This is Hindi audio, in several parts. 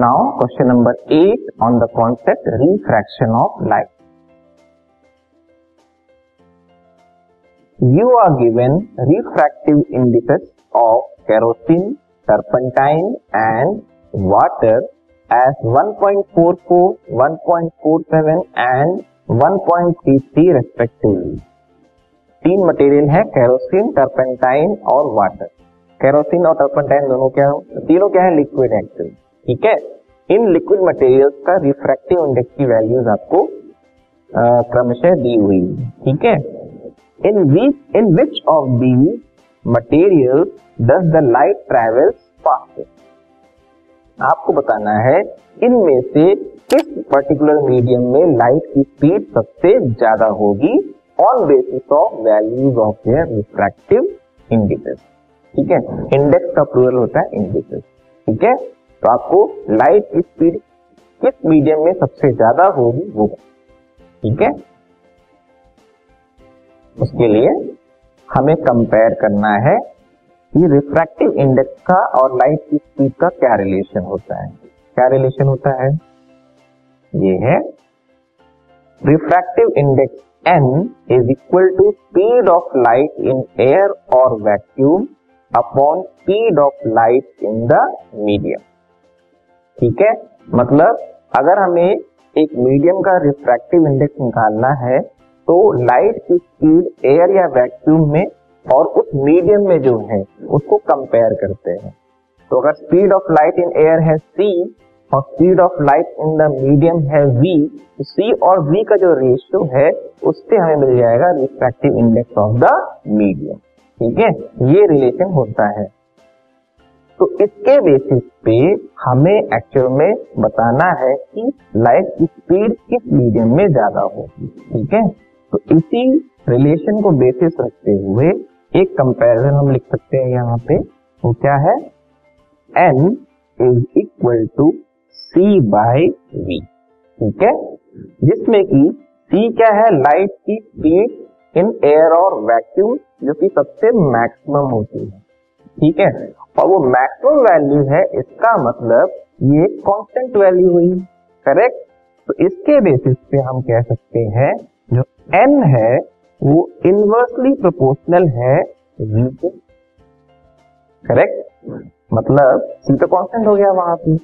Now question number eight on the concept refraction of light you are given refractive indices of kerosene, turpentine and water as 1.44, 1.47 and 1.33 respectively. तीन मटेरियल है केरोसिन टर्पेंटाइन और वाटर केरोसिन और टर्पेंटाइन दोनों क्या तीनों क्या है लिक्विड एक्चुअली ठीक है? इन लिक्विड मटेरियल्स का रिफ्रैक्टिव इंडेक्स की वैल्यूज़ आपको क्रमशः दी हुई है, ठीक है? In which in which of the material does the light travels fastest आपको बताना है, इनमें से किस पर्टिकुलर मीडियम में लाइट की स्पीड सबसे ज़्यादा होगी on basis of values of their refractive indices ठीक है? इंडेक्स का प्लूरल होता है इंडिसेस ठीक है? तो आपको लाइट की स्पीड किस मीडियम में सबसे ज़्यादा होगी वो ठीक है? उसके लिए हमें कंपेयर करना है कि रिफ्रैक्टिव इंडेक्स का और लाइट की स्पीड का क्या रिलेशन होता है। क्या रिलेशन होता है? ये है refractive index N is equal to speed of light in air और vacuum upon speed of light in the medium ठीक है? मतलब अगर हमें एक मीडियम का रिफ्रैक्टिव इंडेक्स निकालना है तो लाइट की स्पीड एयर या वैक्यूम में और उस मीडियम में जो है, उसको कंपेयर करते हैं। तो अगर speed of light in air है सी और speed of light in the medium है वी तो c और वी का जो रेशियो है, उससे हमें मिल जाएगा refractive index of the medium ठीक है? ये रिलेशन होता है। तो इसके बेसिस पे हमें एक्चुअल में बताना है कि लाइट की स्पीड किस मीडियम में ज़्यादा होगी, ठीक है? तो इसी रिलेशन को बेसिस रखते हुए एक कंपैरिजन हम लिख सकते हैं यहाँ पे। वो क्या है? N is equal to C by V ठीक है? जिसमें कि सी क्या है? लाइट की स्पीड इन एयर और वैक्यूम जो कि सबसे मैक्सिमम होती है। ठीक है? और वो मैक्सिमम वैल्यू है, इसका मतलब ये कांस्टेंट वैल्यू हुई करेक्ट तो इसके बेसिस पे हम कह सकते हैं, जो एन है, वो इनवर्सली प्रोपोर्शनल है, v के करेक्ट मतलब सी तो कांस्टेंट हो गया वहाँ पे।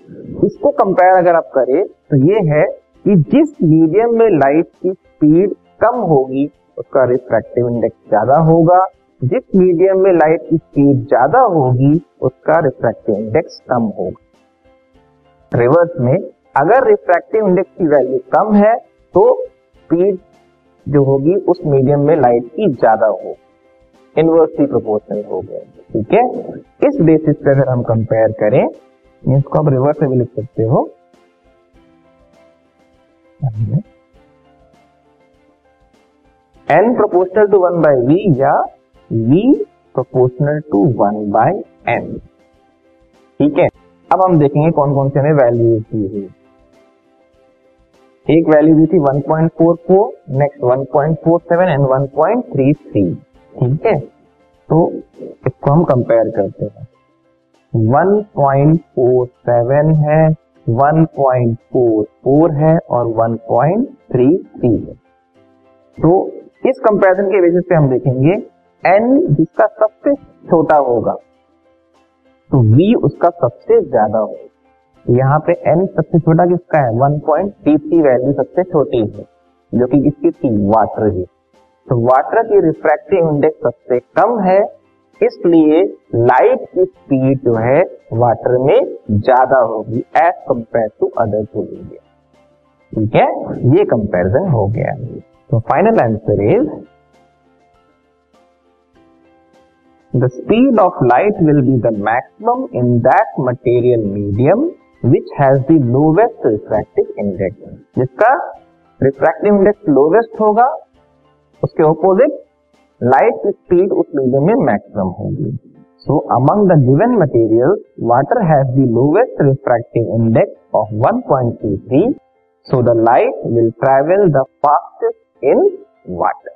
इसको कंपेयर अगर आप करें तो ये है कि जिस मीडियम में लाइट की स्पीड कम होगी, उसका रिफ्रैक्टिव इंडेक्स ज़्यादा होगा जिस मीडियम में लाइट की स्पीड ज़्यादा होगी, उसका रिफ्रैक्टिव इंडेक्स कम होगा। रिवर्स में अगर रिफ्रैक्टिव इंडेक्स की वैल्यू कम है तो स्पीड जो होगी, उस मीडियम में लाइट की ज़्यादा होगी। इनवर्सली प्रोपोर्शनल हो गया। ठीक है? इस बेसिस पे अगर हम कंपेयर करें, इसको आप रिवर्स में भी लिख सकते हो। N proportional to one by V या v proportional to one by N ठीक है? अब हम देखेंगे कौन कौन से हमें वैल्यू दी हुई एक वैल्यू दी थी 1.44 नेक्स्ट 1.47 एंड 1.33 ठीक है? तो इसको हम कंपेयर करते हैं। 1.47 है 1.44 है और 1.33 है। तो इस कंपैरिजन के बेसिस पे हम देखेंगे n जिसका सबसे छोटा होगा तो v उसका सबसे ज़्यादा होगा। यहाँ पे n सबसे छोटा किसका है? 1.33 वैल्यू सबसे छोटी है, जो कि किसकी थी वाटर की। तो वाटर की रिफ्रैक्टिव इंडेक्स सबसे कम है, इसलिए लाइट की स्पीड जो है वाटर में ज़्यादा होगी as compare to other two medium ठीक है? ये कंपैरिजन हो गया। तो final answer is the speed of light will be the maximum in that material medium which has the lowest refractive index जिसका रिफ्रैक्टिव इंडेक्स लोवेस्ट होगा, उसके ऑपोजिट लाइट की स्पीड उस मीडियम में मैक्सिमम होगी। So among the given material water has the lowest refractive index of 1.23 so the light will travel the fastest in water